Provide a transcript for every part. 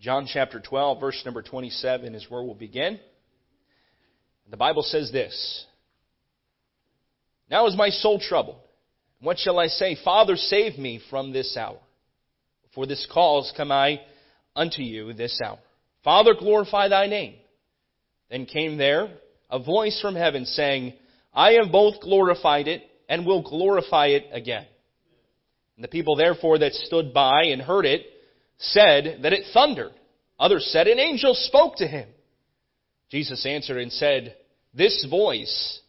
John chapter 12, verse number 27 is where we'll begin. The Bible says this Now is my soul troubled. What shall I say? Father, save me from this hour. For this cause come I unto you this hour. Father, glorify thy name. Then came there a voice from heaven saying, I have both glorified it and will glorify it again. And the people therefore that stood by and heard it said that it thundered. Others said an angel spoke to him. Jesus answered and said, This voice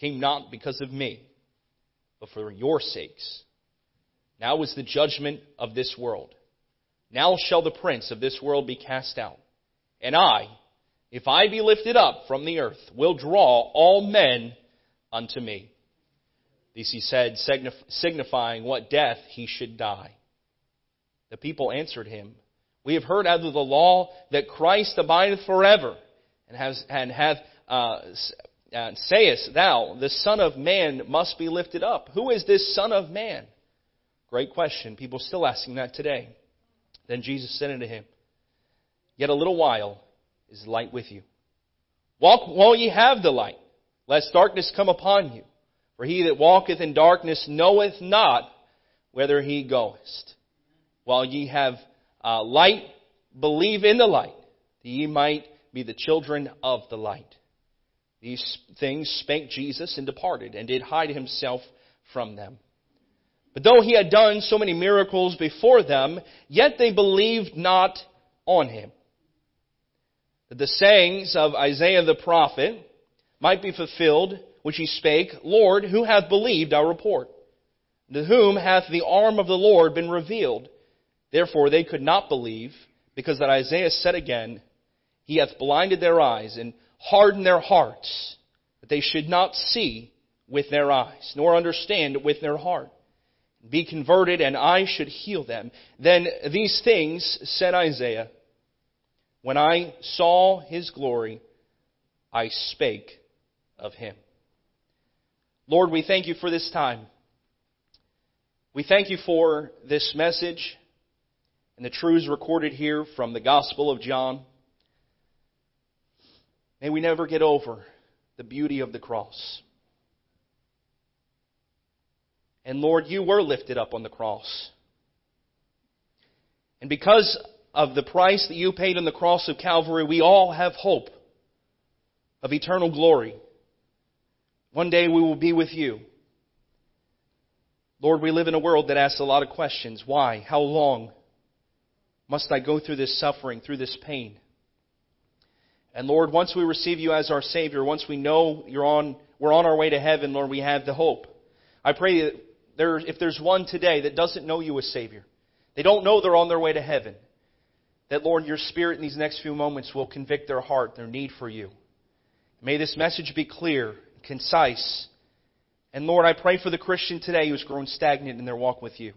came not because of me, but for your sakes. Now is the judgment of this world. Now shall the prince of this world be cast out. And I, if I be lifted up from the earth, will draw all men unto me. This he said, signifying what death he should die. The people answered him, We have heard out of the law that Christ abideth forever, and, has, and hath, uh, uh, sayest thou, the Son of Man must be lifted up. Who is this Son of Man? Great question. People still asking that today. Then Jesus said unto him, Yet a little while is light with you. Walk while ye have the light, lest darkness come upon you. For he that walketh in darkness knoweth not whither he goeth. While ye have uh, light, believe in the light, that ye might be the children of the light. These things spake Jesus and departed, and did hide himself from them. But though he had done so many miracles before them, yet they believed not on him. That the sayings of Isaiah the prophet might be fulfilled, which he spake, Lord, who hath believed our report? To whom hath the arm of the Lord been revealed? Therefore they could not believe, because that Isaiah said again, He hath blinded their eyes and hardened their hearts, that they should not see with their eyes, nor understand with their heart, be converted, and I should heal them. Then these things said Isaiah, When I saw his glory, I spake of him. Lord, we thank you for this time. We thank you for this message and the truths recorded here from the Gospel of John. May we never get over the beauty of the cross. And Lord, you were lifted up on the cross. And because of the price that you paid on the cross of Calvary, we all have hope of eternal glory. One day we will be with you. Lord, we live in a world that asks a lot of questions. Why? How long must I go through this suffering, through this pain? And Lord, once we receive you as our Savior, once we know you're on, we're on our way to heaven, Lord, we have the hope. I pray that there, if there's one today that doesn't know you as Savior, they don't know they're on their way to heaven, that Lord, your Spirit in these next few moments will convict their heart, their need for you. May this message be clear concise. And Lord, I pray for the Christian today who's grown stagnant in their walk with you.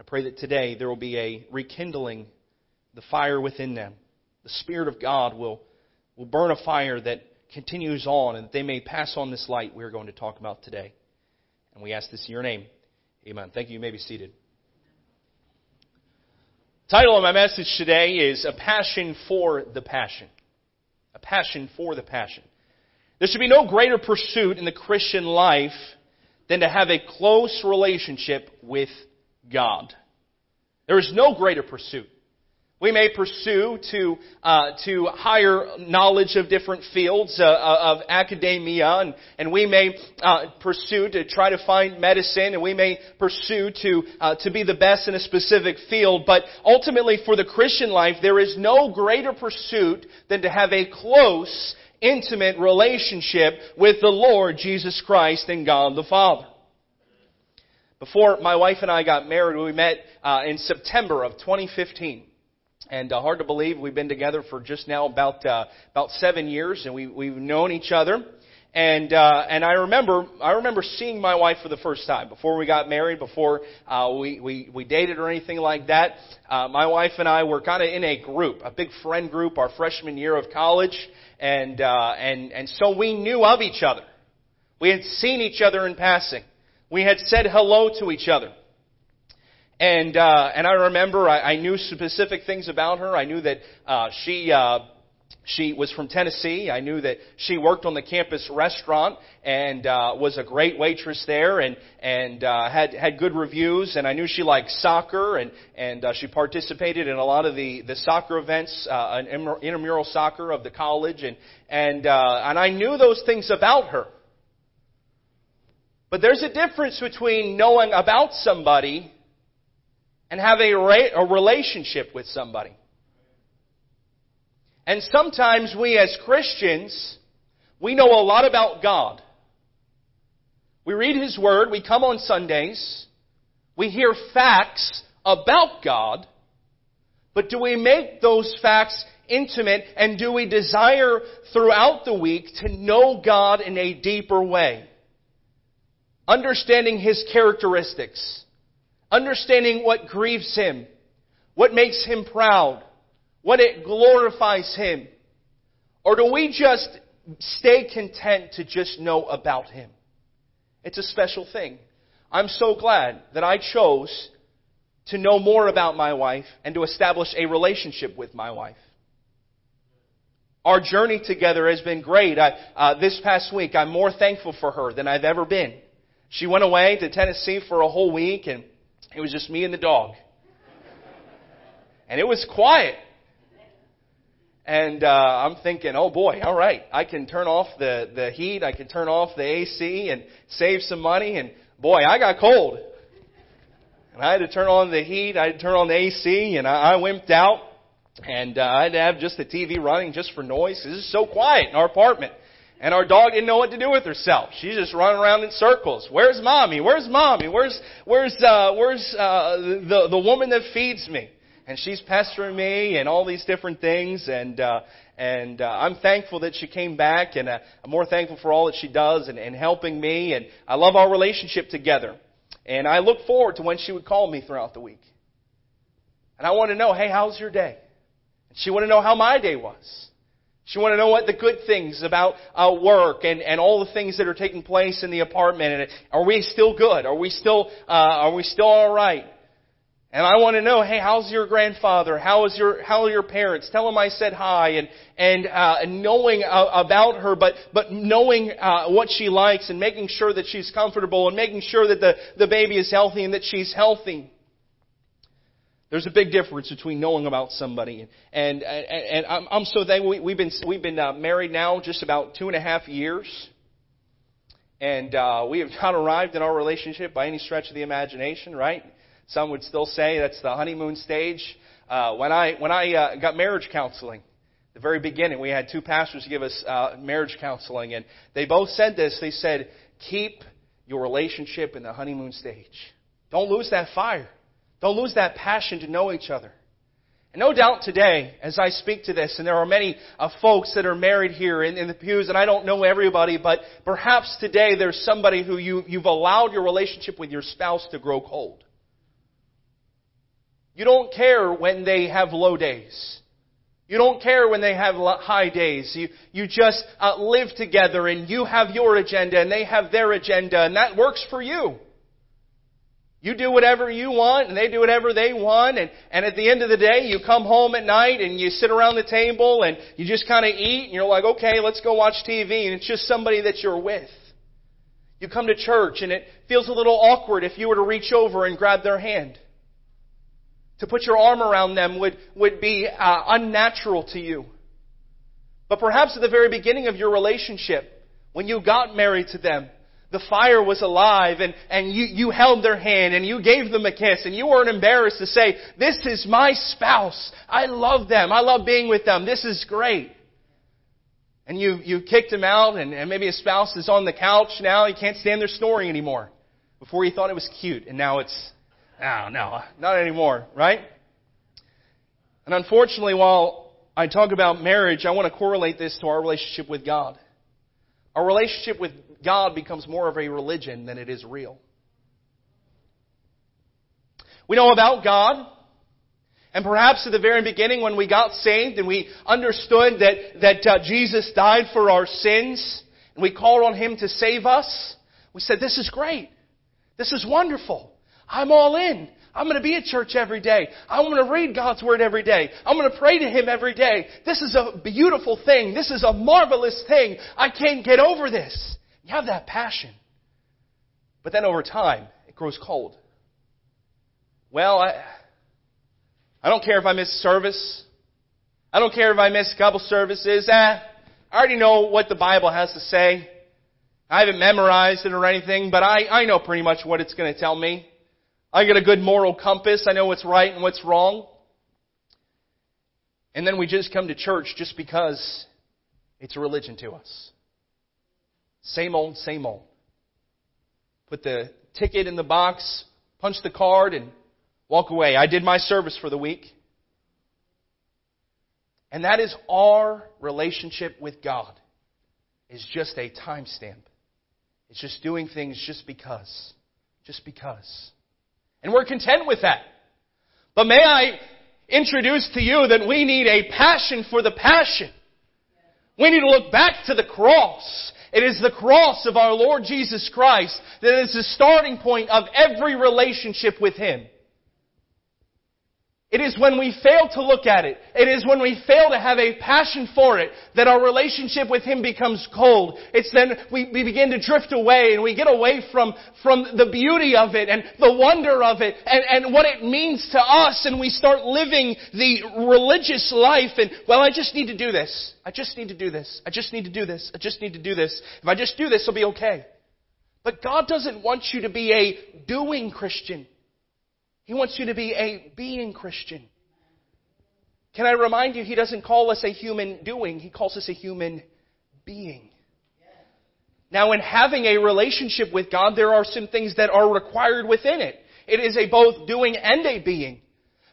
I pray that today there will be a rekindling the fire within them. The Spirit of God will, will burn a fire that continues on and that they may pass on this light we're going to talk about today. And we ask this in your name. Amen. Thank you. You may be seated. The title of my message today is A Passion for the Passion. A Passion for the Passion. There should be no greater pursuit in the Christian life than to have a close relationship with God. There is no greater pursuit. We may pursue to uh, to higher knowledge of different fields uh, uh, of academia, and, and we may uh, pursue to try to find medicine, and we may pursue to uh, to be the best in a specific field. But ultimately, for the Christian life, there is no greater pursuit than to have a close intimate relationship with the Lord Jesus Christ and God the Father. Before my wife and I got married, we met uh, in September of 2015. And uh, hard to believe we've been together for just now about uh, about seven years, and we, we've known each other. And uh, and I remember I remember seeing my wife for the first time before we got married, before uh, we, we we dated or anything like that. Uh, my wife and I were kind of in a group, a big friend group, our freshman year of college, and uh, and and so we knew of each other. We had seen each other in passing. We had said hello to each other. And, uh, and I remember I, I knew specific things about her. I knew that, uh, she, uh, she was from Tennessee. I knew that she worked on the campus restaurant and uh, was a great waitress there, and and uh, had had good reviews. And I knew she liked soccer, and and uh, she participated in a lot of the the soccer events, uh, intramural soccer of the college, and and uh, and I knew those things about her. But there's a difference between knowing about somebody and having a, a relationship with somebody. And sometimes we as Christians, we know a lot about God. We read His Word, we come on Sundays, we hear facts about God, but do we make those facts intimate and do we desire throughout the week to know God in a deeper way? Understanding His characteristics, understanding what grieves Him, what makes Him proud, what it glorifies Him? Or do we just stay content to just know about Him? It's a special thing. I'm so glad that I chose to know more about my wife and to establish a relationship with my wife. Our journey together has been great. I, uh, this past week, I'm more thankful for her than I've ever been. She went away to Tennessee for a whole week, and it was just me and the dog. And it was quiet. And uh, I'm thinking, oh boy, all right, I can turn off the, the heat, I can turn off the AC and save some money. And boy, I got cold. And I had to turn on the heat, I had to turn on the AC, and I, I wimped out. And uh, I had to have just the TV running just for noise. This is so quiet in our apartment. And our dog didn't know what to do with herself. She's just running around in circles. Where's mommy? Where's mommy? Where's where's uh, where's uh, the the woman that feeds me? and she's pestering me and all these different things and uh and uh, I'm thankful that she came back and uh, I'm more thankful for all that she does and, and helping me and I love our relationship together and I look forward to when she would call me throughout the week and I want to know hey how's your day and she want to know how my day was she want to know what the good things about uh, work and, and all the things that are taking place in the apartment and are we still good are we still uh, are we still all right and I want to know, hey, how's your grandfather? How is your how are your parents? Tell them I said hi, and and uh, knowing uh, about her, but but knowing uh, what she likes and making sure that she's comfortable and making sure that the the baby is healthy and that she's healthy. There's a big difference between knowing about somebody and and, and I'm, I'm so thankful. We, we've been we've been uh, married now just about two and a half years, and uh, we have not arrived in our relationship by any stretch of the imagination, right? Some would still say that's the honeymoon stage. Uh, when I when I uh, got marriage counseling, the very beginning, we had two pastors give us uh, marriage counseling, and they both said this. They said, "Keep your relationship in the honeymoon stage. Don't lose that fire. Don't lose that passion to know each other." And no doubt today, as I speak to this, and there are many uh, folks that are married here in, in, the pews, and I don't know everybody, but perhaps today there's somebody who you, you've allowed your relationship with your spouse to grow cold. You don't care when they have low days. You don't care when they have high days. You, you just uh, live together and you have your agenda and they have their agenda and that works for you. You do whatever you want and they do whatever they want and, and at the end of the day you come home at night and you sit around the table and you just kind of eat and you're like, okay, let's go watch TV and it's just somebody that you're with. You come to church and it feels a little awkward if you were to reach over and grab their hand. To put your arm around them would, would be uh, unnatural to you. But perhaps at the very beginning of your relationship, when you got married to them, the fire was alive and, and you, you held their hand and you gave them a kiss and you weren't embarrassed to say, this is my spouse. I love them. I love being with them. This is great. And you, you kicked him out and, and maybe a spouse is on the couch now. He can't stand there snoring anymore. Before he thought it was cute and now it's no, no, not anymore, right? And unfortunately, while I talk about marriage, I want to correlate this to our relationship with God. Our relationship with God becomes more of a religion than it is real. We know about God, and perhaps at the very beginning when we got saved and we understood that, that uh, Jesus died for our sins, and we called on Him to save us, we said, this is great. This is wonderful. I'm all in. I'm going to be at church every day. I'm going to read God's Word every day. I'm going to pray to Him every day. This is a beautiful thing. This is a marvelous thing. I can't get over this. You have that passion. But then over time, it grows cold. Well, I, I don't care if I miss service. I don't care if I miss a couple services. Ah, I already know what the Bible has to say. I haven't memorized it or anything, but I, I know pretty much what it's going to tell me. I get a good moral compass. I know what's right and what's wrong. And then we just come to church just because it's a religion to us. Same old, same old. Put the ticket in the box, punch the card, and walk away. I did my service for the week. And that is our relationship with God. Is just a timestamp. It's just doing things just because. Just because. And we're content with that. But may I introduce to you that we need a passion for the passion. We need to look back to the cross. It is the cross of our Lord Jesus Christ that is the starting point of every relationship with Him. It is when we fail to look at it, it is when we fail to have a passion for it, that our relationship with Him becomes cold. It's then we, we begin to drift away and we get away from, from the beauty of it and the wonder of it and, and what it means to us and we start living the religious life and, well, I just need to do this. I just need to do this. I just need to do this. I just need to do this. If I just do this, it'll be okay. But God doesn't want you to be a doing Christian. He wants you to be a being Christian. Can I remind you, He doesn't call us a human doing, He calls us a human being. Now, in having a relationship with God, there are some things that are required within it. It is a both doing and a being.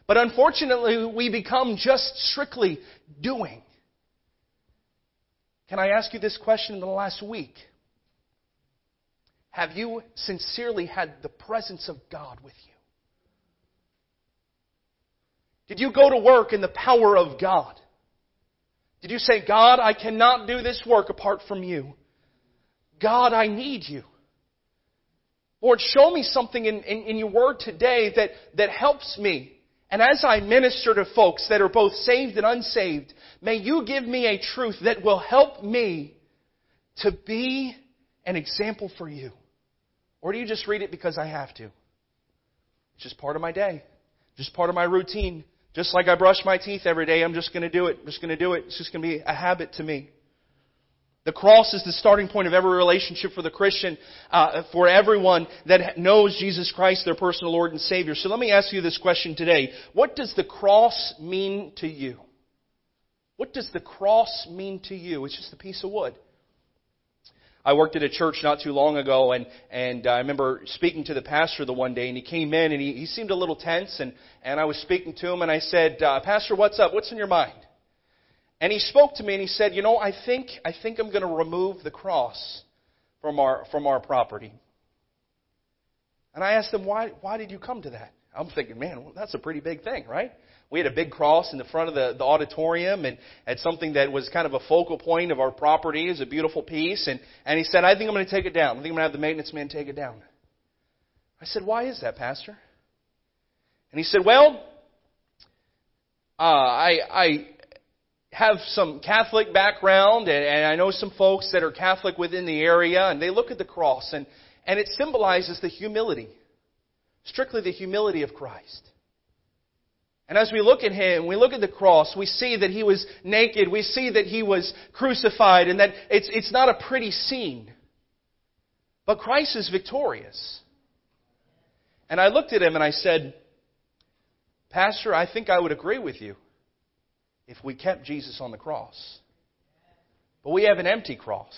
But unfortunately, we become just strictly doing. Can I ask you this question in the last week? Have you sincerely had the presence of God with you? Did you go to work in the power of God? Did you say, God, I cannot do this work apart from you? God, I need you. Lord, show me something in, in, in, your word today that, that helps me. And as I minister to folks that are both saved and unsaved, may you give me a truth that will help me to be an example for you. Or do you just read it because I have to? It's just part of my day, just part of my routine. Just like I brush my teeth every day, I'm just going to do it. I'm just going to do it. It's just going to be a habit to me. The cross is the starting point of every relationship for the Christian, uh, for everyone that knows Jesus Christ, their personal Lord and Savior. So let me ask you this question today. What does the cross mean to you? What does the cross mean to you? It's just a piece of wood. I worked at a church not too long ago, and and I remember speaking to the pastor the one day, and he came in and he, he seemed a little tense, and and I was speaking to him, and I said, uh, Pastor, what's up? What's in your mind? And he spoke to me, and he said, You know, I think I think I'm going to remove the cross from our from our property. And I asked him, Why why did you come to that? I'm thinking, man, well, that's a pretty big thing, right? We had a big cross in the front of the, the auditorium and had something that was kind of a focal point of our property. It was a beautiful piece. And, and he said, I think I'm going to take it down. I think I'm going to have the maintenance man take it down. I said, why is that, Pastor? And he said, well, uh, I, I have some Catholic background and, and I know some folks that are Catholic within the area and they look at the cross and, and it symbolizes the humility, strictly the humility of Christ. And as we look at him, we look at the cross, we see that he was naked, we see that he was crucified, and that it's, it's not a pretty scene. But Christ is victorious. And I looked at him and I said, Pastor, I think I would agree with you if we kept Jesus on the cross. But we have an empty cross.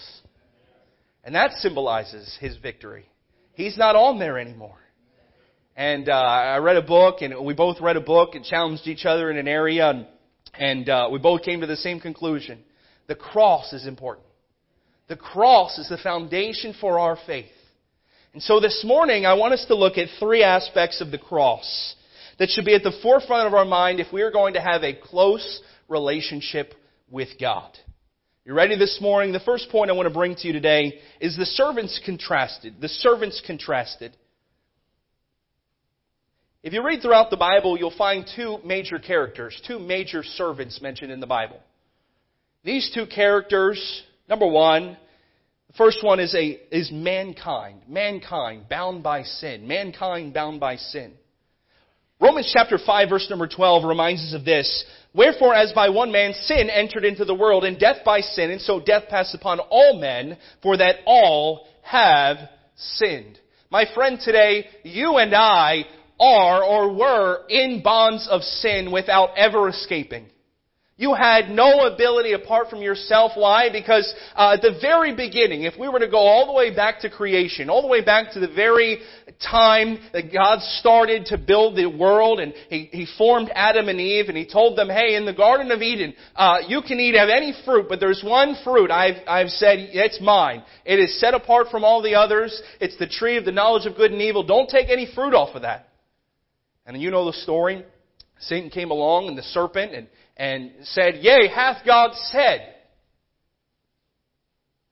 And that symbolizes his victory. He's not on there anymore. And uh, I read a book, and we both read a book and challenged each other in an area, and, and uh, we both came to the same conclusion. The cross is important. The cross is the foundation for our faith. And so this morning, I want us to look at three aspects of the cross that should be at the forefront of our mind if we are going to have a close relationship with God. You ready this morning? The first point I want to bring to you today is the servants contrasted. The servants contrasted. If you read throughout the Bible, you'll find two major characters, two major servants mentioned in the Bible. These two characters, number one, the first one is a, is mankind. Mankind bound by sin. Mankind bound by sin. Romans chapter 5 verse number 12 reminds us of this. Wherefore as by one man sin entered into the world and death by sin and so death passed upon all men for that all have sinned. My friend today, you and I are or were in bonds of sin without ever escaping. You had no ability apart from yourself. Why? Because uh, at the very beginning, if we were to go all the way back to creation, all the way back to the very time that God started to build the world, and He, he formed Adam and Eve, and He told them, "Hey, in the Garden of Eden, uh, you can eat of any fruit, but there's one fruit I've I've said it's mine. It is set apart from all the others. It's the tree of the knowledge of good and evil. Don't take any fruit off of that." And you know the story. Satan came along and the serpent and and said, Yea, hath God said?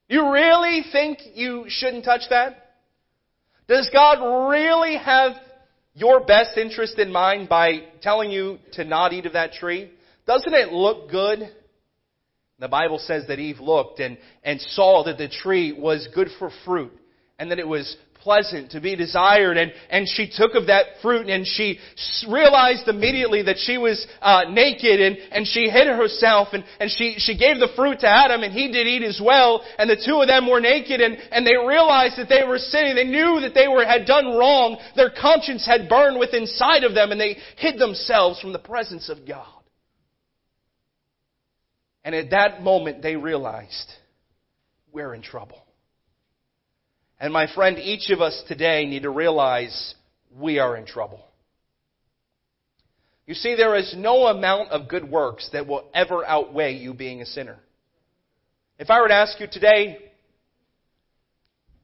You really think you shouldn't touch that? Does God really have your best interest in mind by telling you to not eat of that tree? Doesn't it look good? The Bible says that Eve looked and, and saw that the tree was good for fruit and that it was pleasant, to be desired. And, and she took of that fruit and she realized immediately that she was uh, naked and, and she hid herself and, and she, she gave the fruit to Adam and he did eat as well. And the two of them were naked and, and they realized that they were sinning. They knew that they were, had done wrong. Their conscience had burned within inside of them and they hid themselves from the presence of God. And at that moment they realized we're in trouble. And my friend, each of us today need to realize we are in trouble. You see, there is no amount of good works that will ever outweigh you being a sinner. If I were to ask you today,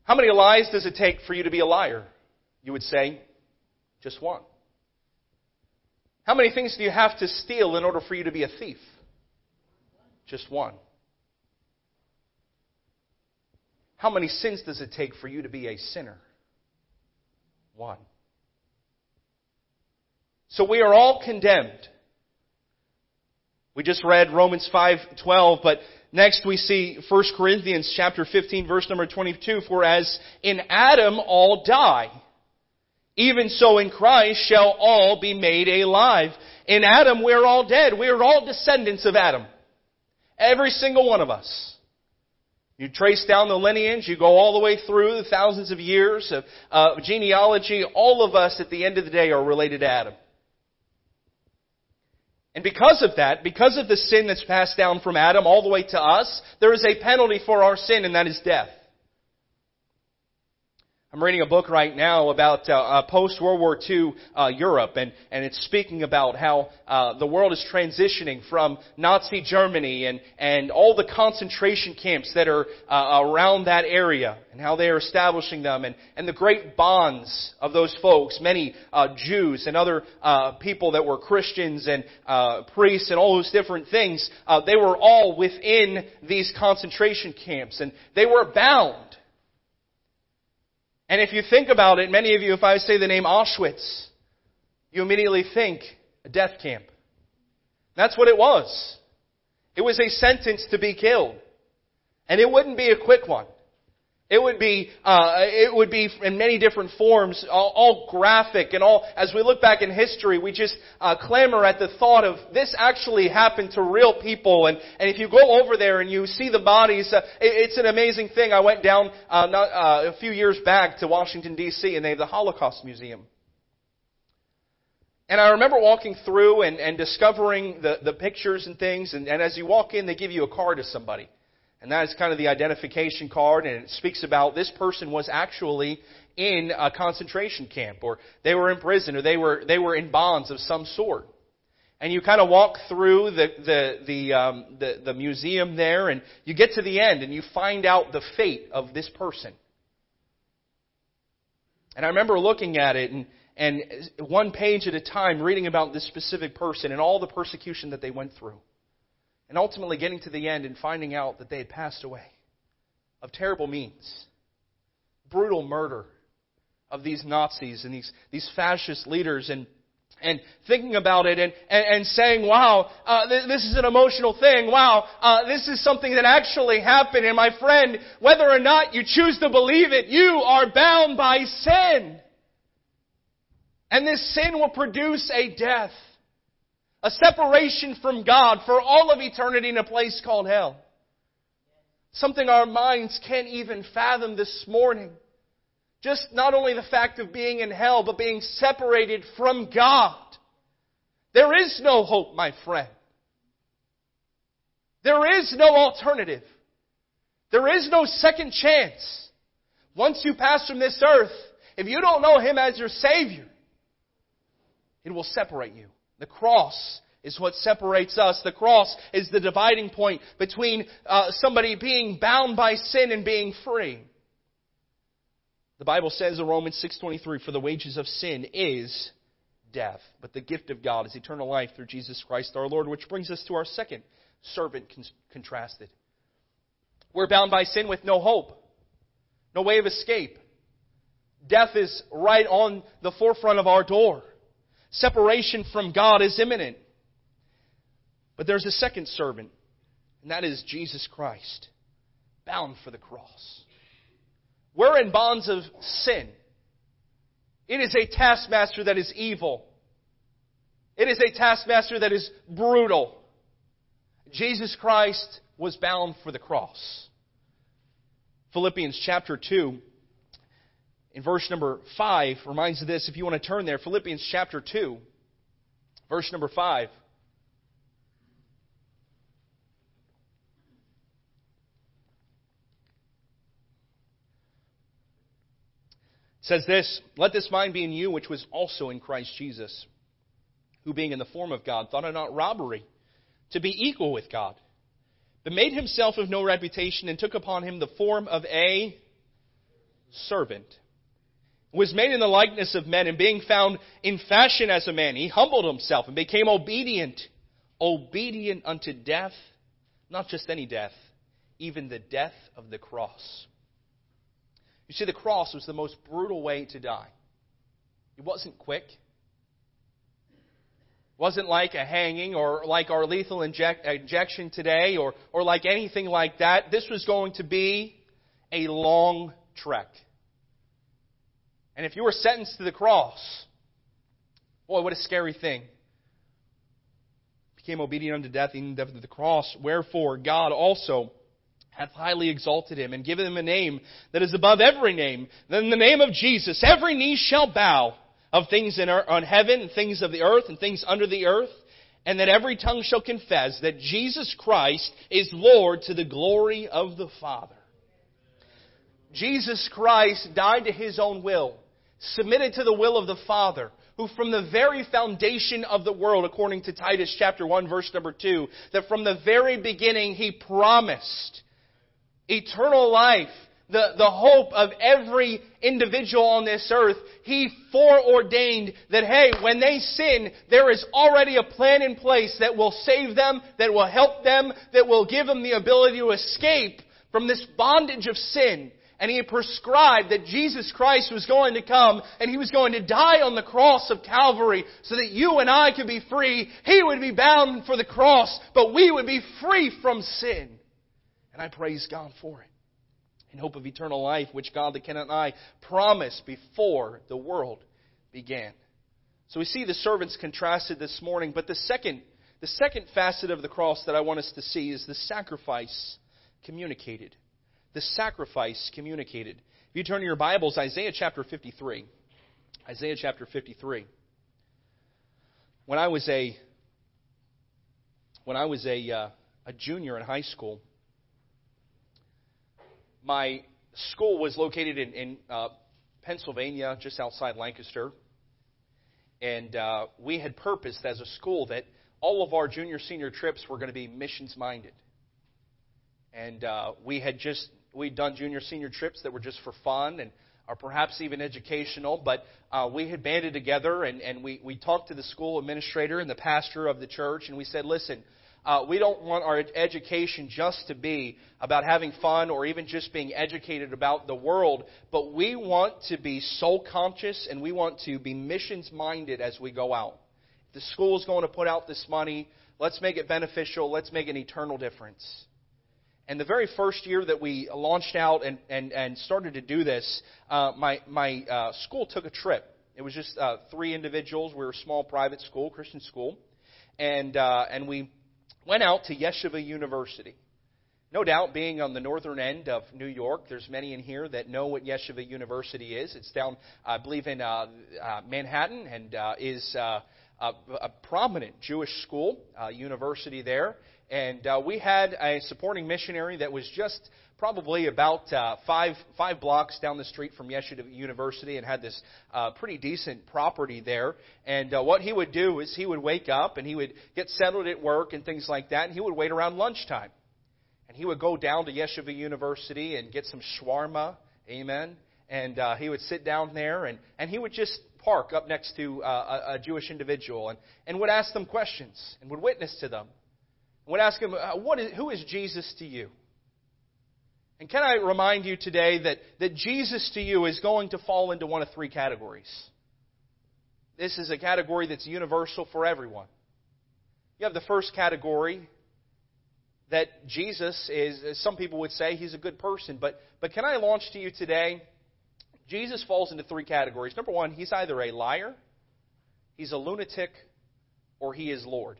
how many lies does it take for you to be a liar? You would say, just one. How many things do you have to steal in order for you to be a thief? Just one. How many sins does it take for you to be a sinner? One. So we are all condemned. We just read Romans 5:12, but next we see 1 Corinthians chapter 15 verse number 22, for as in Adam all die, even so in Christ shall all be made alive. In Adam we're all dead. We're all descendants of Adam. Every single one of us. You trace down the lineage, you go all the way through the thousands of years of uh, genealogy. All of us at the end of the day are related to Adam. And because of that, because of the sin that's passed down from Adam all the way to us, there is a penalty for our sin, and that is death. I'm reading a book right now about uh, uh, post World War II uh, Europe, and, and it's speaking about how uh, the world is transitioning from Nazi Germany and, and all the concentration camps that are uh, around that area, and how they are establishing them, and, and the great bonds of those folks, many uh, Jews and other people that were Christians and priests and all those different things, they were all within these concentration camps, and they were bound and if you think about it, many of you, if I say the name Auschwitz, you immediately think a death camp. That's what it was. It was a sentence to be killed. And it wouldn't be a quick one. It would be, uh, it would be in many different forms, all, all, graphic and all. As we look back in history, we just uh, clamor at the thought of this actually happened to real people. And, and if you go over there and you see the bodies, uh, it, it's an amazing thing. I went down uh, not, uh, a few years back to Washington D.C. and they have the Holocaust Museum. And I remember walking through and, and discovering the, the pictures and things. And, and as you walk in, they give you a card to somebody. And that is kind of the identification card, and it speaks about this person was actually in a concentration camp, or they were in prison, or they were, they were in bonds of some sort. And you kind of walk through the, the, the, um, the, the museum there, and you get to the end, and you find out the fate of this person. And I remember looking at it, and, and one page at a time, reading about this specific person and all the persecution that they went through and ultimately getting to the end and finding out that they had passed away of terrible means. Brutal murder of these Nazis and these, these fascist leaders. And and thinking about it and, and, and saying, wow, uh, th- this is an emotional thing. Wow, uh, this is something that actually happened. And my friend, whether or not you choose to believe it, you are bound by sin. And this sin will produce a death. A separation from God for all of eternity in a place called hell. Something our minds can't even fathom this morning. Just not only the fact of being in hell, but being separated from God. There is no hope, my friend. There is no alternative. There is no second chance. Once you pass from this earth, if you don't know Him as your Savior, it will separate you. The cross is what separates us. The cross is the dividing point between uh, somebody being bound by sin and being free. The Bible says in Romans 6:23 for the wages of sin is death, but the gift of God is eternal life through Jesus Christ our Lord, which brings us to our second servant contrasted. We're bound by sin with no hope, no way of escape. Death is right on the forefront of our door. Separation from God is imminent. But there's a second servant, and that is Jesus Christ, bound for the cross. We're in bonds of sin. It is a taskmaster that is evil. It is a taskmaster that is brutal. Jesus Christ was bound for the cross. Philippians chapter 2, in verse number 5, reminds of this. If you want to turn there, Philippians chapter 2, verse number 5. says this Let this mind be in you, which was also in Christ Jesus, who being in the form of God, thought it not robbery to be equal with God, but made himself of no reputation, and took upon him the form of a servant. Was made in the likeness of men, and being found in fashion as a man, he humbled himself and became obedient, obedient unto death, not just any death, even the death of the cross. You see, the cross was the most brutal way to die. It wasn't quick. It wasn't like a hanging or like our lethal inject, injection today or, or like anything like that. This was going to be a long trek. And if you were sentenced to the cross, boy, what a scary thing. Became obedient unto death, even death of the cross. Wherefore, God also hath highly exalted him and given him a name that is above every name. Then the name of Jesus, every knee shall bow of things in on heaven and things of the earth and things under the earth, and that every tongue shall confess that Jesus Christ is Lord to the glory of the Father. Jesus Christ died to his own will, submitted to the will of the Father, who from the very foundation of the world, according to Titus chapter 1 verse number 2, that from the very beginning he promised eternal life, the, the hope of every individual on this earth, He foreordained that, hey, when they sin, there is already a plan in place that will save them, that will help them, that will give them the ability to escape from this bondage of sin. And He had prescribed that Jesus Christ was going to come and He was going to die on the cross of Calvary so that you and I could be free. He would be bound for the cross, but we would be free from sin. And I praise God for it. In hope of eternal life, which God the King and I promised before the world began. So we see the servants contrasted this morning, but the second, the second facet of the cross that I want us to see is the sacrifice communicated. The sacrifice communicated. If you turn to your Bibles, Isaiah chapter 53. Isaiah chapter 53. When I was a when I was a, uh, a junior in high school, my school was located in, in uh, Pennsylvania, just outside Lancaster. And uh, we had purposed as a school that all of our junior senior trips were going to be missions minded. And uh, we had just we'd done junior senior trips that were just for fun and or perhaps even educational, but uh, we had banded together and, and we, we talked to the school administrator and the pastor of the church, and we said, listen, uh, we don't want our education just to be about having fun or even just being educated about the world, but we want to be soul conscious and we want to be missions minded as we go out. If the school is going to put out this money. Let's make it beneficial. Let's make an eternal difference. And the very first year that we launched out and, and, and started to do this, uh, my, my uh, school took a trip. It was just uh, three individuals. We were a small private school, Christian school. And, uh, and we went out to Yeshiva University. No doubt, being on the northern end of New York, there's many in here that know what Yeshiva University is. It's down, I believe, in uh, uh, Manhattan and uh, is uh, a, a prominent Jewish school, uh, university there. And uh, we had a supporting missionary that was just probably about uh, five five blocks down the street from Yeshiva University and had this uh, pretty decent property there. And uh, what he would do is he would wake up and he would get settled at work and things like that, and he would wait around lunchtime, and he would go down to Yeshiva University and get some shawarma, amen. And uh, he would sit down there and and he would just park up next to uh, a, a Jewish individual and and would ask them questions and would witness to them would ask him, uh, what is, Who is Jesus to you? And can I remind you today that, that Jesus to you is going to fall into one of three categories? This is a category that's universal for everyone. You have the first category that Jesus is, as some people would say, he's a good person. But, but can I launch to you today? Jesus falls into three categories. Number one, he's either a liar, he's a lunatic, or he is Lord.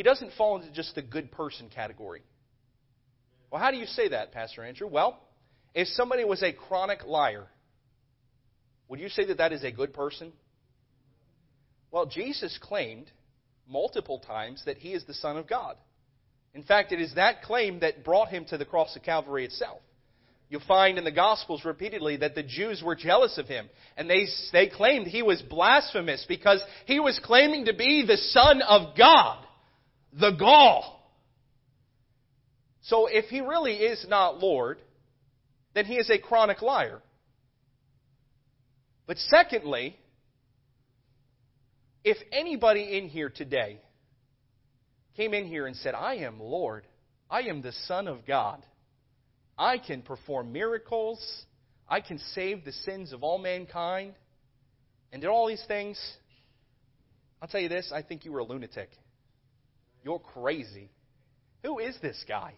He doesn't fall into just the good person category. Well, how do you say that, Pastor Andrew? Well, if somebody was a chronic liar, would you say that that is a good person? Well, Jesus claimed multiple times that he is the Son of God. In fact, it is that claim that brought him to the cross of Calvary itself. You'll find in the Gospels repeatedly that the Jews were jealous of him, and they, they claimed he was blasphemous because he was claiming to be the Son of God the gall. So if he really is not Lord, then he is a chronic liar. But secondly, if anybody in here today came in here and said, I am Lord, I am the Son of God, I can perform miracles, I can save the sins of all mankind, and did all these things, I'll tell you this, I think you were a lunatic. You're crazy. Who is this guy?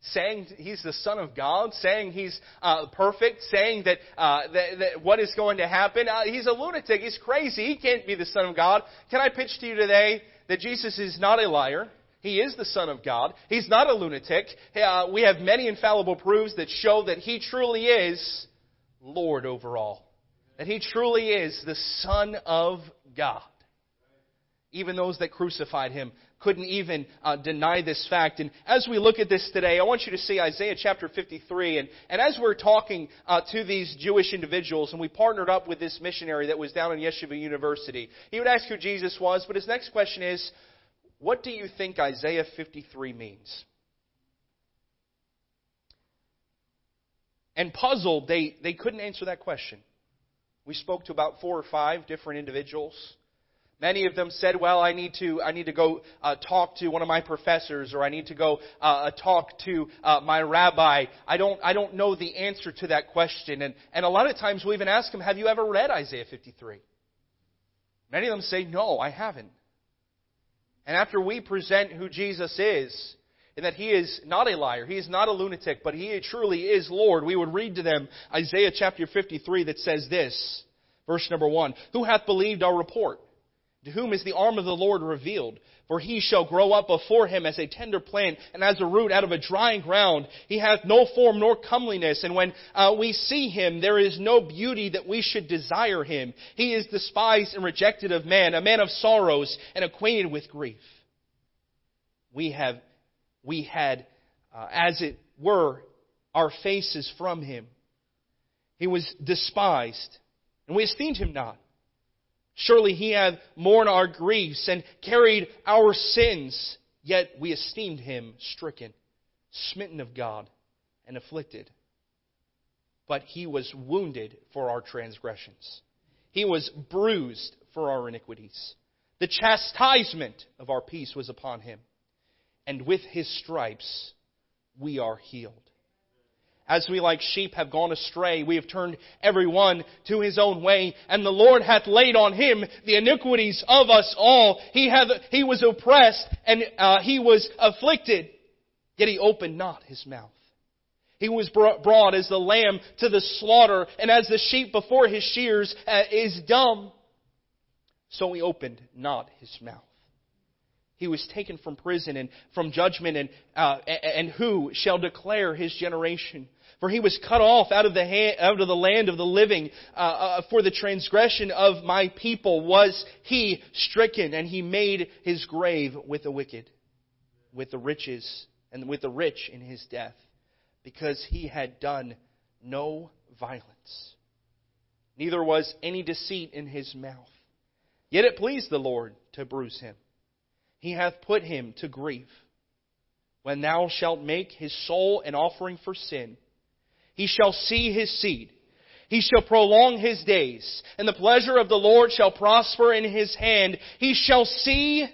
Saying he's the Son of God, saying he's uh, perfect, saying that, uh, that, that, what is going to happen. Uh, he's a lunatic. He's crazy. He can't be the Son of God. Can I pitch to you today that Jesus is not a liar? He is the Son of God. He's not a lunatic. Uh, we have many infallible proofs that show that He truly is Lord over all. That He truly is the Son of God. Even those that crucified Him couldn't even uh, deny this fact. And as we look at this today, I want you to see Isaiah chapter 53. And, and as we're talking uh, to these Jewish individuals, and we partnered up with this missionary that was down in Yeshiva University, he would ask who Jesus was. But his next question is, what do you think Isaiah 53 means? And puzzled, they, they couldn't answer that question. We spoke to about four or five different individuals. Many of them said, well, I need to, I need to go uh, talk to one of my professors or I need to go uh, uh, talk to uh, my rabbi. I don't, I don't know the answer to that question. And, and a lot of times we even ask them, have you ever read Isaiah 53? Many of them say, no, I haven't. And after we present who Jesus is, and that he is not a liar, he is not a lunatic, but he truly is Lord, we would read to them Isaiah chapter 53 that says this, verse number 1, Who hath believed our report? To whom is the arm of the Lord revealed? For he shall grow up before him as a tender plant and as a root out of a dry ground. He hath no form nor comeliness, and when uh, we see him, there is no beauty that we should desire him. He is despised and rejected of man, a man of sorrows and acquainted with grief. We have, we had, uh, as it were, our faces from him. He was despised, and we esteemed him not. Surely he hath borne our griefs and carried our sins, yet we esteemed him stricken, smitten of God, and afflicted. But he was wounded for our transgressions, he was bruised for our iniquities. The chastisement of our peace was upon him, and with his stripes we are healed. As we like sheep have gone astray, we have turned every one to his own way, and the Lord hath laid on him the iniquities of us all. He hath, he was oppressed, and uh, he was afflicted, yet he opened not his mouth. He was brought as the lamb to the slaughter, and as the sheep before his shears uh, is dumb, so he opened not his mouth. He was taken from prison and from judgment, and, uh, and who shall declare his generation? For he was cut off out of the, hand, out of the land of the living. Uh, uh, for the transgression of my people was he stricken, and he made his grave with the wicked, with the riches, and with the rich in his death, because he had done no violence. Neither was any deceit in his mouth. Yet it pleased the Lord to bruise him. He hath put him to grief. When thou shalt make his soul an offering for sin, he shall see his seed. He shall prolong his days, and the pleasure of the Lord shall prosper in his hand. He shall see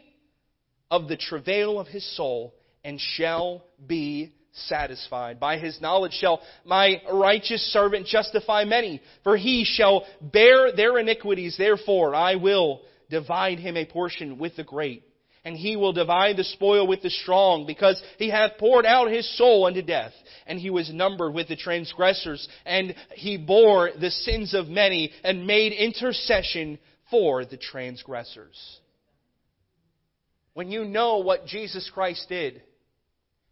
of the travail of his soul, and shall be satisfied. By his knowledge shall my righteous servant justify many, for he shall bear their iniquities. Therefore I will divide him a portion with the great and he will divide the spoil with the strong, because he hath poured out his soul unto death, and he was numbered with the transgressors, and he bore the sins of many, and made intercession for the transgressors. When you know what Jesus Christ did,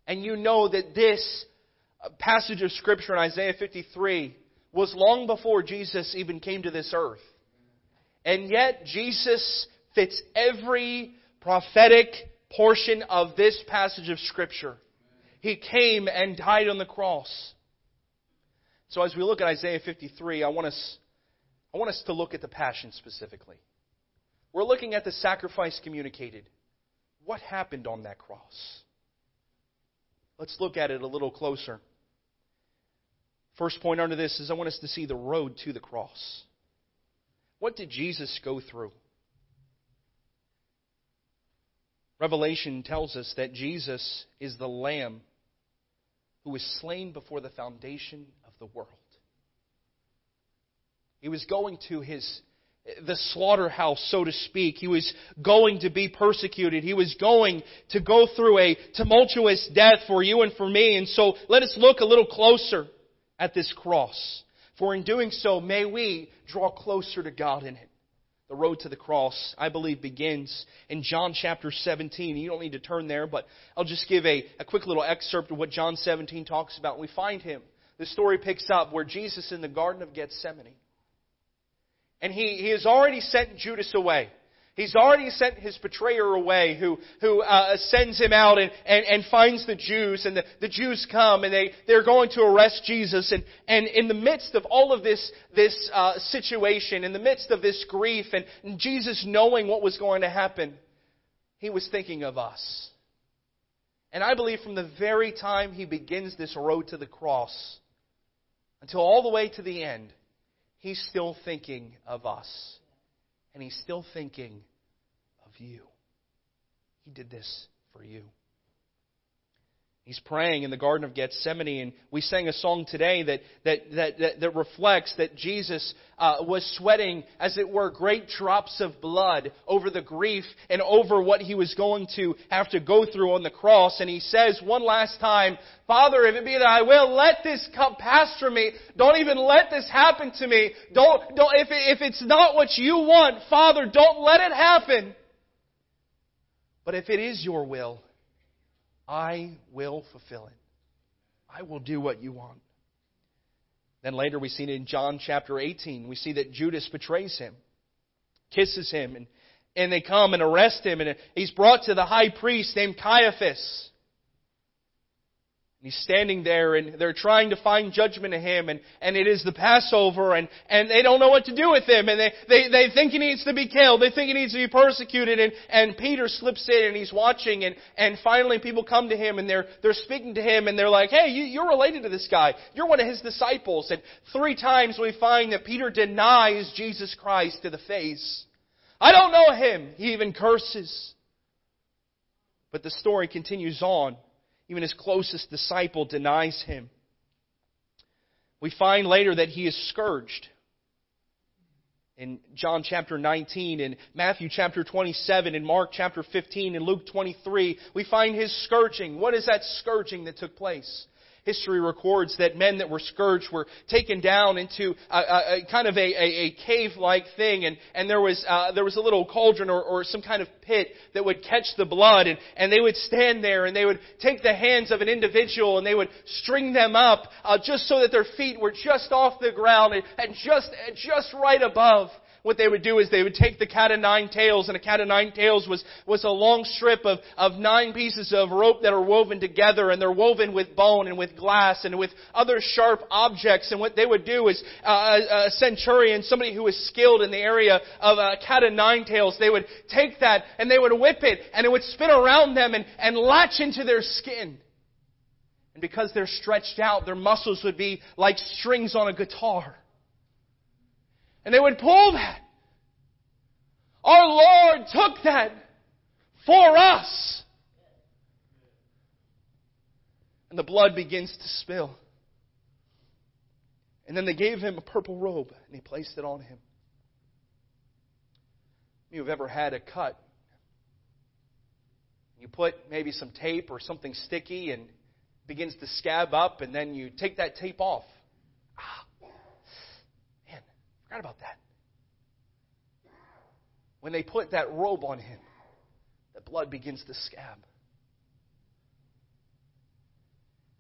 and you know that this uh, passage of Scripture in Isaiah 53 was long before Jesus even came to this earth, and yet Jesus fits every prophetic portion of this passage of Scripture. He came and died on the cross. So as we look at Isaiah 53, I want us, I want us to look at the passion specifically. We're looking at the sacrifice communicated. What happened on that cross? Let's look at it a little closer. First point under this is I want us to see the road to the cross. What did Jesus go through? Revelation tells us that Jesus is the Lamb who was slain before the foundation of the world. He was going to his the slaughterhouse, so to speak. He was going to be persecuted. He was going to go through a tumultuous death for you and for me. And so let us look a little closer at this cross. For in doing so, may we draw closer to God in it. The road to the cross, I believe, begins in John chapter 17. You don't need to turn there, but I'll just give a, a quick little excerpt of what John 17 talks about. We find him. The story picks up where Jesus in the Garden of Gethsemane. And he, he has already sent Judas away. He's already sent his betrayer away who, who uh, sends him out and, and, and finds the Jews. And the, the Jews come and they, they're going to arrest Jesus. And, and in the midst of all of this, this uh, situation, in the midst of this grief, and, and Jesus knowing what was going to happen, he was thinking of us. And I believe from the very time he begins this road to the cross until all the way to the end, he's still thinking of us and He's still thinking of you. He did this for you. He's praying in the Garden of Gethsemane, and we sang a song today that, that, that, that, that reflects that Jesus uh, was sweating, as it were, great drops of blood over the grief and over what he was going to have to go through on the cross. And he says one last time, Father, if it be that I will, let this cup pass from me. Don't even let this happen to me. Don't, don't, if, if it's not what you want, Father, don't let it happen. But if it is your will, I will fulfill it. I will do what you want. Then later we see it in John chapter 18. We see that Judas betrays him, kisses him, and, and they come and arrest him, and he's brought to the high priest named Caiaphas. He's standing there and they're trying to find judgment of him and, and it is the Passover and, and they don't know what to do with him and they, they, they think he needs to be killed. They think he needs to be persecuted and, and Peter slips in and he's watching and, and finally people come to him and they're, they're speaking to him and they're like, hey, you, you're related to this guy. You're one of his disciples. And three times we find that Peter denies Jesus Christ to the face. I don't know him. He even curses. But the story continues on. Even his closest disciple denies him. We find later that he is scourged. In John chapter 19, in Matthew chapter 27, in Mark chapter 15, in Luke 23, we find his scourging. What is that scourging that took place? History records that men that were scourged were taken down into a, a, a kind of a, a cave-like thing, and, and there was uh, there was a little cauldron or, or some kind of pit that would catch the blood, and, and they would stand there and they would take the hands of an individual and they would string them up uh, just so that their feet were just off the ground and, and just just right above what they would do is they would take the cat of nine tails, and a cat of nine tails was, was a long strip of, of nine pieces of rope that are woven together, and they're woven with bone and with glass and with other sharp objects. And what they would do is uh, a centurion, somebody who was skilled in the area of a cat of nine tails, they would take that and they would whip it, and it would spin around them and, and latch into their skin. And because they're stretched out, their muscles would be like strings on a guitar. And they would pull that. Our Lord took that for us. And the blood begins to spill. And then they gave him a purple robe and he placed it on him. You've ever had a cut. You put maybe some tape or something sticky and begins to scab up, and then you take that tape off. Forgot about that. When they put that robe on him, the blood begins to scab.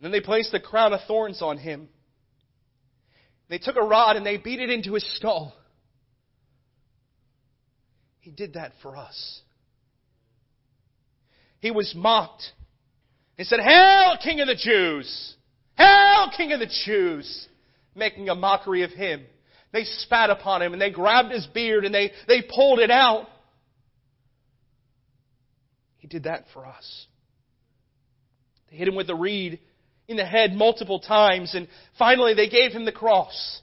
Then they placed the crown of thorns on him. They took a rod and they beat it into his skull. He did that for us. He was mocked. He said, Hail, King of the Jews! Hail, King of the Jews! Making a mockery of him. They spat upon him and they grabbed his beard and they, they pulled it out. He did that for us. They hit him with a reed in the head multiple times and finally they gave him the cross.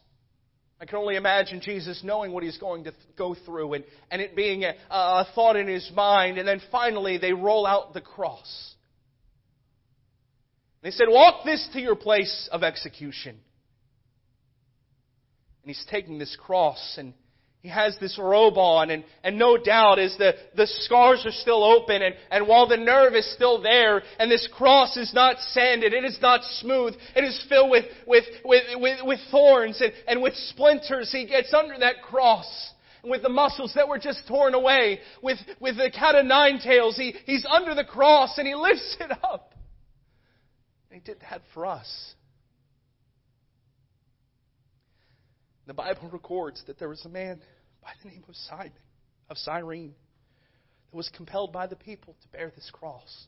I can only imagine Jesus knowing what he's going to th- go through and, and it being a, a thought in his mind. And then finally they roll out the cross. They said, Walk this to your place of execution. And he's taking this cross and he has this robe on and, and no doubt as the, the scars are still open and, and while the nerve is still there and this cross is not sanded, it is not smooth, it is filled with, with, with, with, with thorns and, and with splinters, he gets under that cross with the muscles that were just torn away, with, with the cat of nine tails. He, he's under the cross and he lifts it up. And he did that for us. The Bible records that there was a man by the name of Simon, of Cyrene, that was compelled by the people to bear this cross.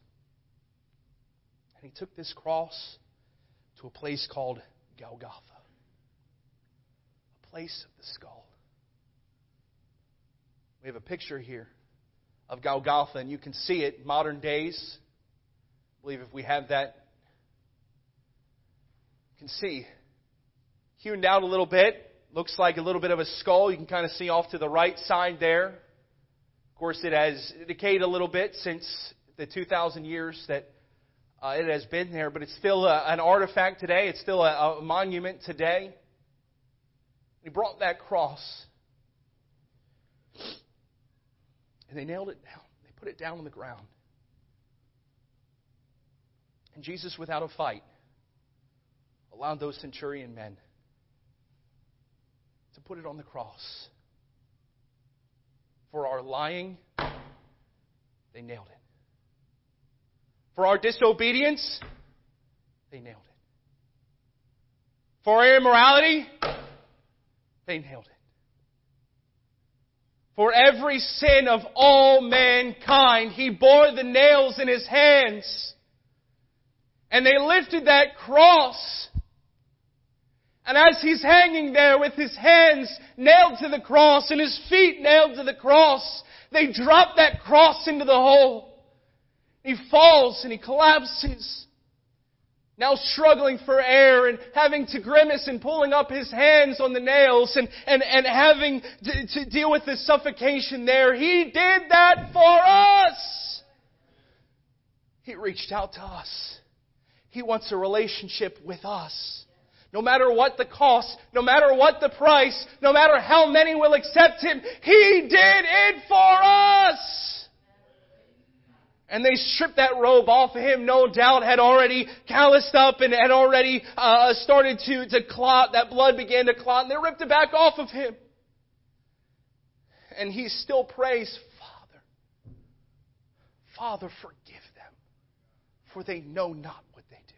And he took this cross to a place called Golgotha, a place of the skull. We have a picture here of Golgotha, and you can see it modern days. I believe if we have that, you can see hewn out a little bit, Looks like a little bit of a skull. You can kind of see off to the right side there. Of course, it has decayed a little bit since the 2,000 years that uh, it has been there, but it's still a, an artifact today. It's still a, a monument today. He brought that cross. And they nailed it down. They put it down on the ground. And Jesus, without a fight, allowed those centurion men to put it on the cross. For our lying, they nailed it. For our disobedience, they nailed it. For our immorality, they nailed it. For every sin of all mankind, He bore the nails in His hands. And they lifted that cross and as he's hanging there with his hands nailed to the cross and his feet nailed to the cross, they drop that cross into the hole. He falls and he collapses. Now struggling for air and having to grimace and pulling up his hands on the nails and, and, and having to, to deal with the suffocation there. He did that for us. He reached out to us. He wants a relationship with us no matter what the cost, no matter what the price, no matter how many will accept Him, He did it for us. And they stripped that robe off of him, no doubt had already calloused up and had already uh, started to, to clot. That blood began to clot and they ripped it back off of him. And he still prays, Father, Father, forgive them, for they know not what they do.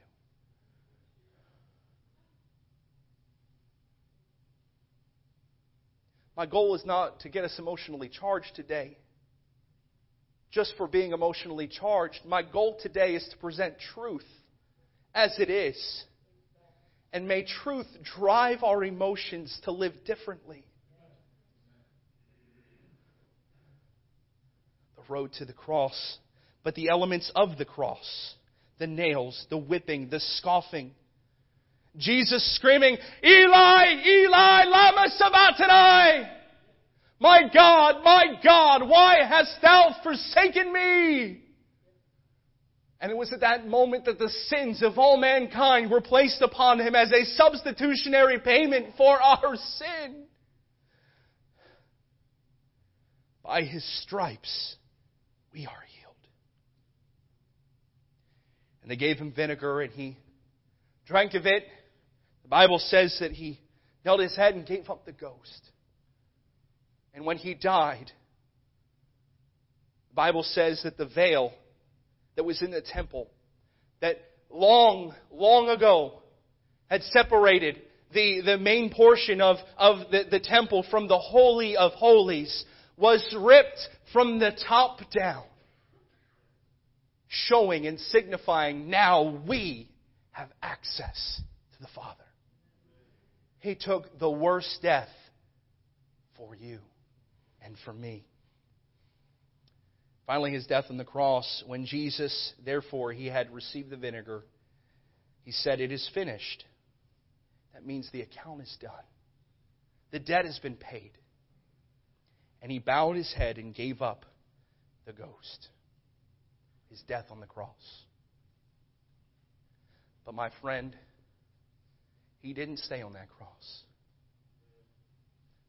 My goal is not to get us emotionally charged today just for being emotionally charged. My goal today is to present truth as it is. And may truth drive our emotions to live differently. The road to the cross, but the elements of the cross the nails, the whipping, the scoffing. Jesus screaming, Eli, Eli, lama sabachthani! My God, my God, why hast thou forsaken me? And it was at that moment that the sins of all mankind were placed upon him as a substitutionary payment for our sin. By his stripes, we are healed. And they gave him vinegar and he drank of it. The Bible says that he knelt his head and gave up the ghost. And when he died, the Bible says that the veil that was in the temple, that long, long ago had separated the, the main portion of, of the, the temple from the Holy of Holies, was ripped from the top down, showing and signifying now we have access to the Father. He took the worst death for you and for me. Finally, his death on the cross, when Jesus, therefore, he had received the vinegar, he said, It is finished. That means the account is done. The debt has been paid. And he bowed his head and gave up the ghost, his death on the cross. But my friend, he didn't stay on that cross.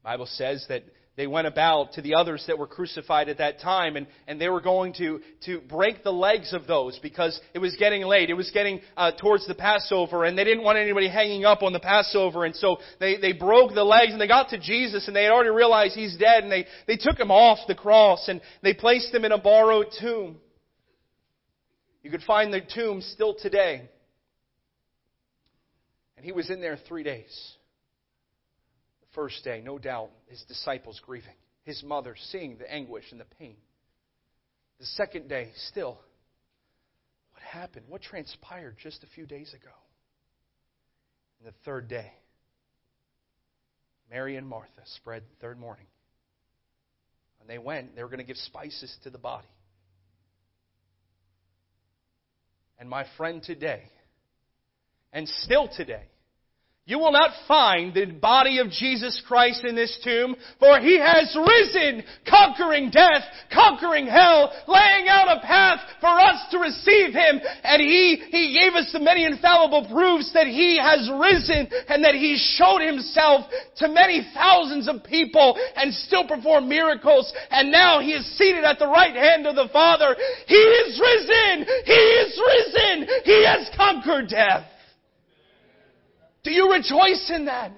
Bible says that they went about to the others that were crucified at that time and, and they were going to, to break the legs of those because it was getting late. It was getting uh, towards the Passover and they didn't want anybody hanging up on the Passover and so they, they broke the legs and they got to Jesus and they had already realized he's dead and they, they took him off the cross and they placed him in a borrowed tomb. You could find the tomb still today. And he was in there three days The first day, no doubt, his disciples grieving, his mother seeing the anguish and the pain. The second day, still, what happened? What transpired just a few days ago? And the third day, Mary and Martha spread the third morning. And they went, they were going to give spices to the body. And my friend today, and still today, you will not find the body of Jesus Christ in this tomb, for He has risen, conquering death, conquering hell, laying out a path for us to receive Him. And He, He gave us the many infallible proofs that He has risen and that He showed Himself to many thousands of people and still performed miracles. And now He is seated at the right hand of the Father. He is risen! He is risen! He has conquered death. Do you rejoice in that?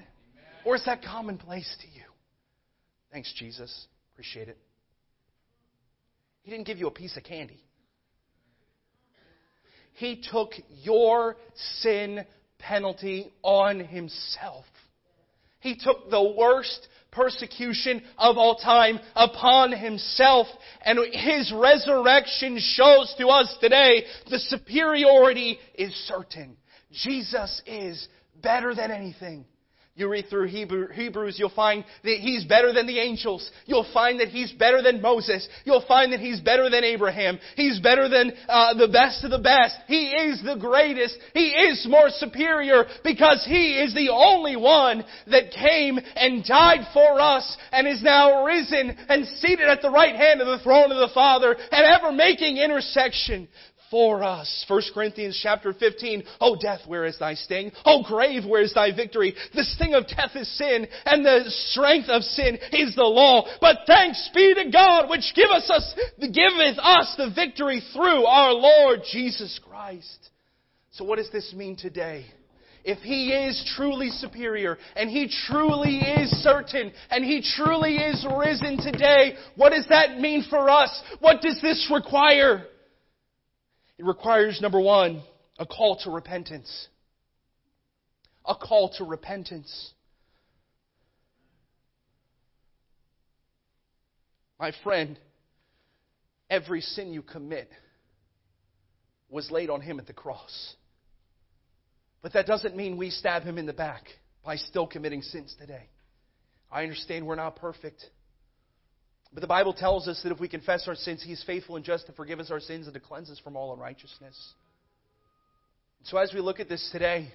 Or is that commonplace to you? Thanks, Jesus. Appreciate it. He didn't give you a piece of candy. He took your sin penalty on himself. He took the worst persecution of all time upon himself. And his resurrection shows to us today the superiority is certain. Jesus is better than anything. You read through Hebrews, you'll find that he's better than the angels. You'll find that he's better than Moses. You'll find that he's better than Abraham. He's better than uh, the best of the best. He is the greatest. He is more superior because he is the only one that came and died for us and is now risen and seated at the right hand of the throne of the Father and ever making intercession for us. 1 Corinthians chapter 15. Oh death, where is thy sting? Oh grave, where is thy victory? The sting of death is sin, and the strength of sin is the law. But thanks be to God, which giveth us, giveth us the victory through our Lord Jesus Christ. So what does this mean today? if He is truly superior and He truly is certain and He truly is risen today, what does that mean for us? What does this require? It requires, number one, a call to repentance. A call to repentance. My friend, every sin you commit was laid on Him at the cross. But that doesn't mean we stab Him in the back by still committing sins today. I understand we're not perfect. But the Bible tells us that if we confess our sins, He is faithful and just to forgive us our sins and to cleanse us from all unrighteousness. So as we look at this today,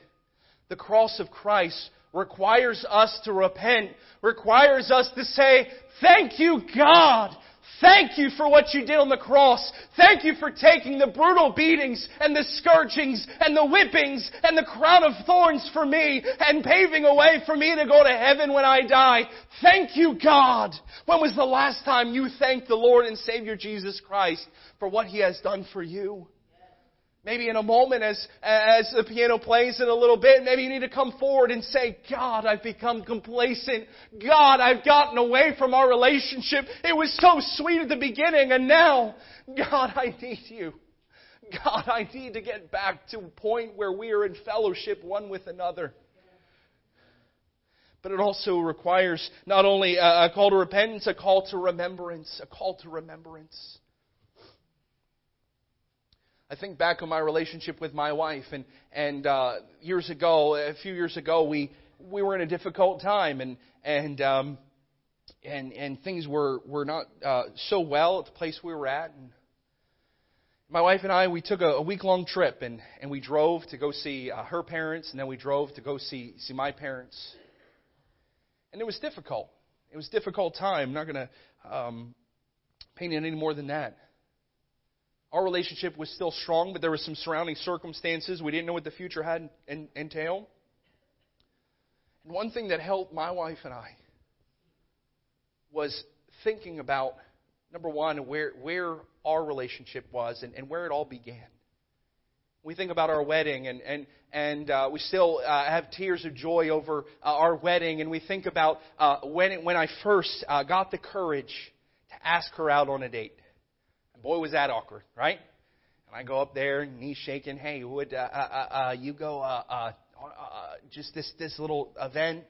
the cross of Christ requires us to repent, requires us to say, Thank you, God, Thank you for what you did on the cross. Thank you for taking the brutal beatings and the scourgings and the whippings and the crown of thorns for me and paving a way for me to go to heaven when I die. Thank you, God. When was the last time you thanked the Lord and Savior Jesus Christ for what He has done for you? Maybe in a moment as, as the piano plays in a little bit, maybe you need to come forward and say, God, I've become complacent. God, I've gotten away from our relationship. It was so sweet at the beginning and now, God, I need you. God, I need to get back to a point where we are in fellowship one with another. But it also requires not only a call to repentance, a call to remembrance, a call to remembrance. I think back on my relationship with my wife, and and uh, years ago, a few years ago, we we were in a difficult time, and and um, and and things were were not uh, so well at the place we were at. And my wife and I, we took a, a week long trip, and and we drove to go see uh, her parents, and then we drove to go see see my parents. And it was difficult. It was a difficult time. I'm not going to um, paint it any more than that. Our relationship was still strong, but there were some surrounding circumstances. We didn't know what the future had entailed. And one thing that helped my wife and I was thinking about, number one, where, where our relationship was and, and where it all began. We think about our wedding, and, and, and uh, we still uh, have tears of joy over uh, our wedding, and we think about uh, when, it, when I first uh, got the courage to ask her out on a date. Boy, was that awkward, right? And I go up there, knees shaking. Hey, would uh, uh, uh, uh you go uh, uh, uh, just this this little event?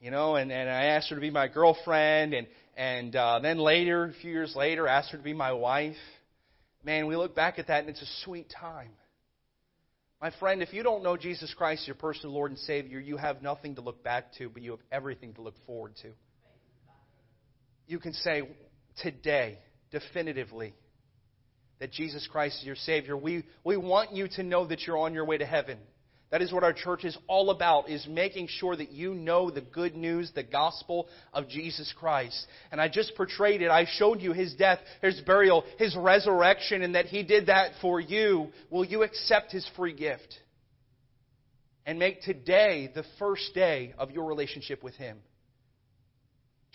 You know, and, and I asked her to be my girlfriend, and and uh, then later, a few years later, asked her to be my wife. Man, we look back at that, and it's a sweet time. My friend, if you don't know Jesus Christ, your personal Lord and Savior, you have nothing to look back to, but you have everything to look forward to. You can say, today, definitively that Jesus Christ is your Savior. We, we want you to know that you're on your way to heaven. That is what our church is all about, is making sure that you know the good news, the gospel of Jesus Christ. And I just portrayed it. I showed you His death, His burial, His resurrection, and that He did that for you. Will you accept His free gift? And make today the first day of your relationship with Him.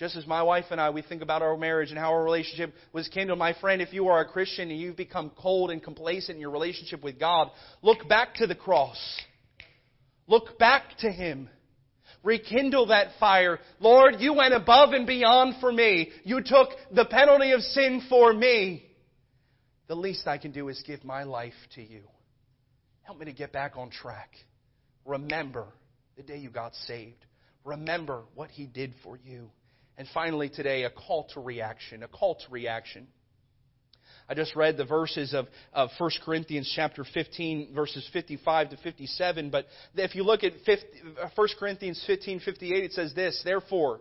Just as my wife and I, we think about our marriage and how our relationship was kindled. My friend, if you are a Christian and you've become cold and complacent in your relationship with God, look back to the cross. Look back to Him. Rekindle that fire. Lord, you went above and beyond for me. You took the penalty of sin for me. The least I can do is give my life to you. Help me to get back on track. Remember the day you got saved. Remember what He did for you. And finally, today, a call to reaction. A call to reaction. I just read the verses of, of 1 Corinthians chapter 15, verses 55 to 57. But if you look at 50, 1 Corinthians 15, 58, it says this, Therefore,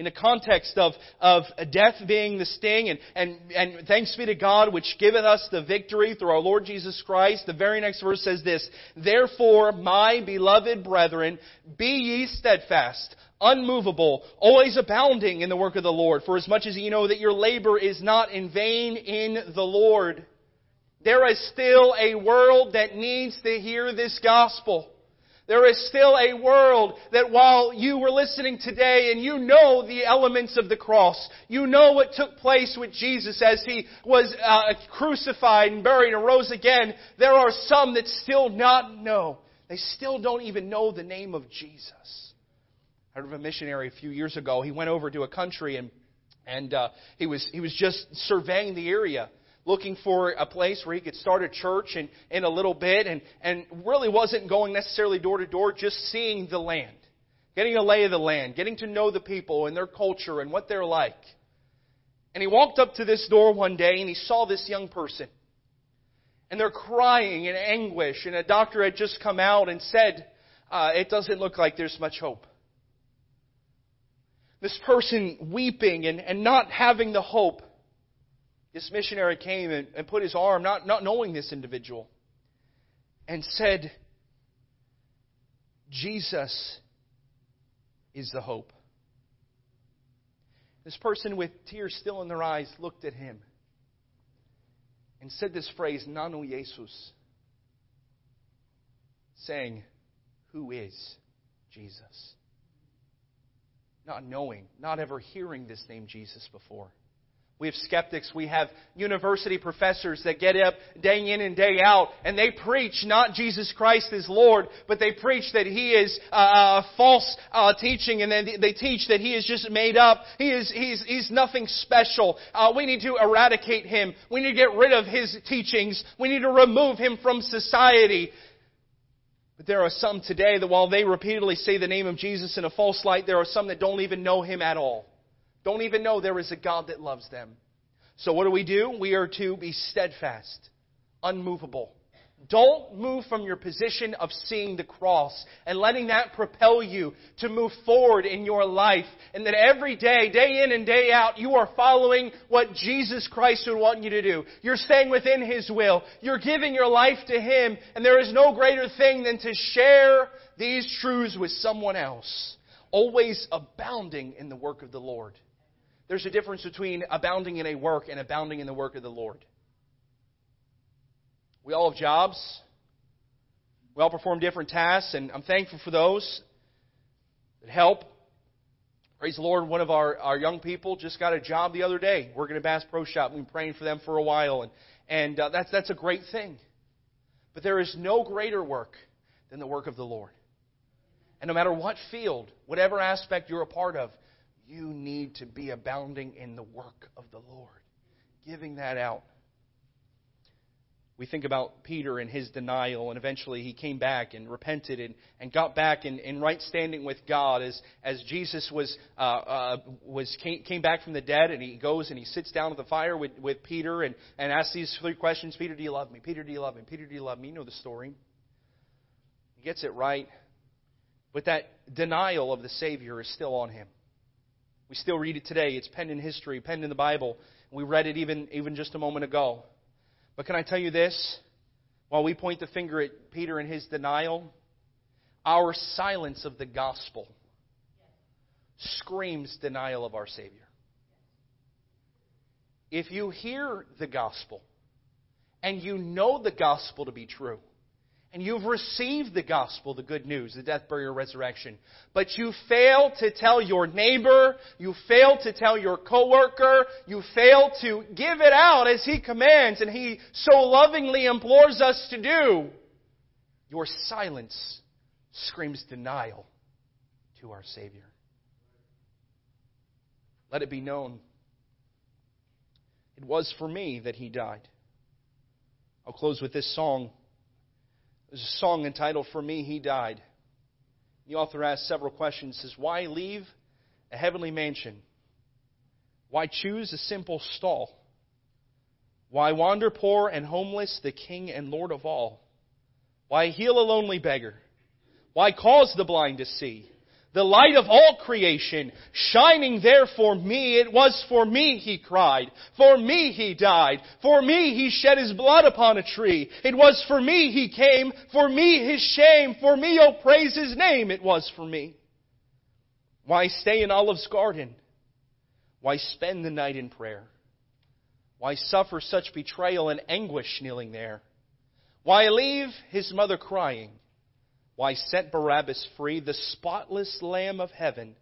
in the context of, of death being the sting, and, and, and thanks be to God which giveth us the victory through our Lord Jesus Christ, the very next verse says this, Therefore, my beloved brethren, be ye steadfast, unmovable, always abounding in the work of the Lord, for as much as ye know that your labor is not in vain in the Lord. There is still a world that needs to hear this gospel. There is still a world that while you were listening today and you know the elements of the cross, you know what took place with Jesus as He was uh, crucified and buried and rose again, there are some that still not know. They still don't even know the name of Jesus. I heard of a missionary a few years ago. He went over to a country and, and uh, he, was, he was just surveying the area looking for a place where he could start a church in, in a little bit and, and really wasn't going necessarily door to door, just seeing the land, getting a lay of the land, getting to know the people and their culture and what they're like. And he walked up to this door one day and he saw this young person. And they're crying in anguish, and a doctor had just come out and said, uh, It doesn't look like there's much hope. This person weeping and, and not having the hope this missionary came and, and put his arm, not, not knowing this individual, and said, Jesus is the hope. This person with tears still in their eyes looked at him and said this phrase, Nano Jesus, saying, Who is Jesus? Not knowing, not ever hearing this name Jesus before. We have skeptics. We have university professors that get up day in and day out and they preach not Jesus Christ as Lord, but they preach that He is uh, uh false uh, teaching and then they teach that He is just made up. He is, he's, he's nothing special. Uh, we need to eradicate Him. We need to get rid of His teachings. We need to remove Him from society. But there are some today that while they repeatedly say the name of Jesus in a false light, there are some that don't even know Him at all. Don't even know there is a God that loves them. So what do we do? We are to be steadfast, unmovable. Don't move from your position of seeing the cross and letting that propel you to move forward in your life. And that every day, day in and day out, you are following what Jesus Christ would want you to do. You're staying within His will. You're giving your life to Him. And there is no greater thing than to share these truths with someone else. Always abounding in the work of the Lord. There's a difference between abounding in a work and abounding in the work of the Lord. We all have jobs. We all perform different tasks, and I'm thankful for those that help. Praise the Lord, one of our, our young people just got a job the other day working at Bass Pro Shop. We've been praying for them for a while, and, and uh, that's, that's a great thing. But there is no greater work than the work of the Lord. And no matter what field, whatever aspect you're a part of, you need to be abounding in the work of the Lord, giving that out. We think about Peter and his denial, and eventually he came back and repented and, and got back in, in right standing with God as, as Jesus was, uh, uh, was came, came back from the dead, and he goes and he sits down at the fire with, with Peter and, and asks these three questions Peter, do you love me? Peter, do you love me? Peter, do you love me? You know the story. He gets it right, but that denial of the Savior is still on him. We still read it today. It's penned in history, penned in the Bible. We read it even, even just a moment ago. But can I tell you this? While we point the finger at Peter and his denial, our silence of the gospel screams denial of our Savior. If you hear the gospel and you know the gospel to be true, and you've received the gospel, the good news, the death, burial, resurrection, but you fail to tell your neighbor, you fail to tell your coworker, you fail to give it out as he commands and he so lovingly implores us to do, your silence screams denial to our Savior. Let it be known it was for me that he died. I'll close with this song. There's a song entitled For Me He Died. The author asks several questions. Says, Why leave a heavenly mansion? Why choose a simple stall? Why wander poor and homeless, the King and Lord of all? Why heal a lonely beggar? Why cause the blind to see? The light of all creation, shining there for me. It was for me he cried. For me he died. For me he shed his blood upon a tree. It was for me he came. For me his shame. For me, oh praise his name. It was for me. Why stay in Olive's garden? Why spend the night in prayer? Why suffer such betrayal and anguish kneeling there? Why leave his mother crying? Why set Barabbas free, the spotless Lamb of heaven,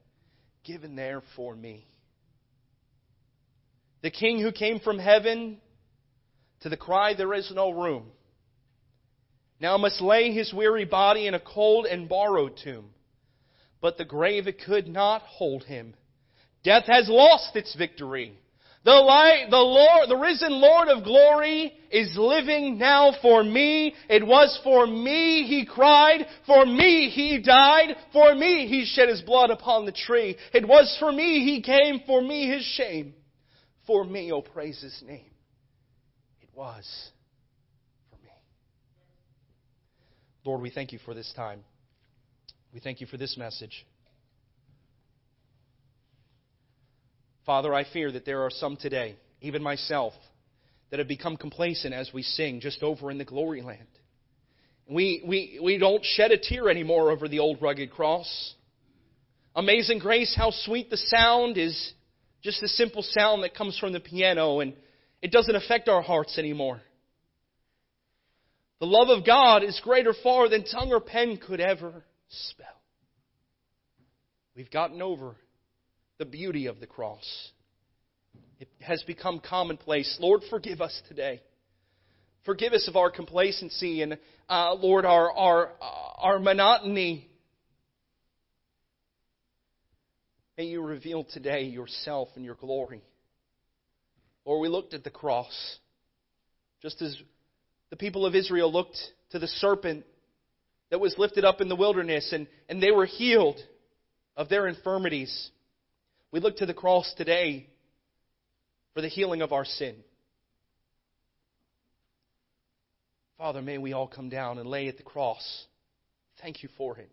given there for me? The King who came from heaven to the cry, There is no room, now must lay his weary body in a cold and borrowed tomb. But the grave it could not hold him. Death has lost its victory. The light, the Lord, the risen Lord of glory is living now for me. It was for me he cried. For me he died. For me he shed his blood upon the tree. It was for me he came. For me his shame. For me, oh praise his name. It was for me. Lord, we thank you for this time. We thank you for this message. Father, I fear that there are some today, even myself, that have become complacent as we sing just over in the glory land. We, we, we don't shed a tear anymore over the old rugged cross. Amazing grace, how sweet the sound is just the simple sound that comes from the piano, and it doesn't affect our hearts anymore. The love of God is greater far than tongue or pen could ever spell. We've gotten over the beauty of the cross. It has become commonplace. Lord, forgive us today. Forgive us of our complacency and, uh, Lord, our, our, our monotony. May you reveal today yourself and your glory. Lord, we looked at the cross, just as the people of Israel looked to the serpent that was lifted up in the wilderness, and, and they were healed of their infirmities. We look to the cross today for the healing of our sin. Father, may we all come down and lay at the cross. Thank you for it.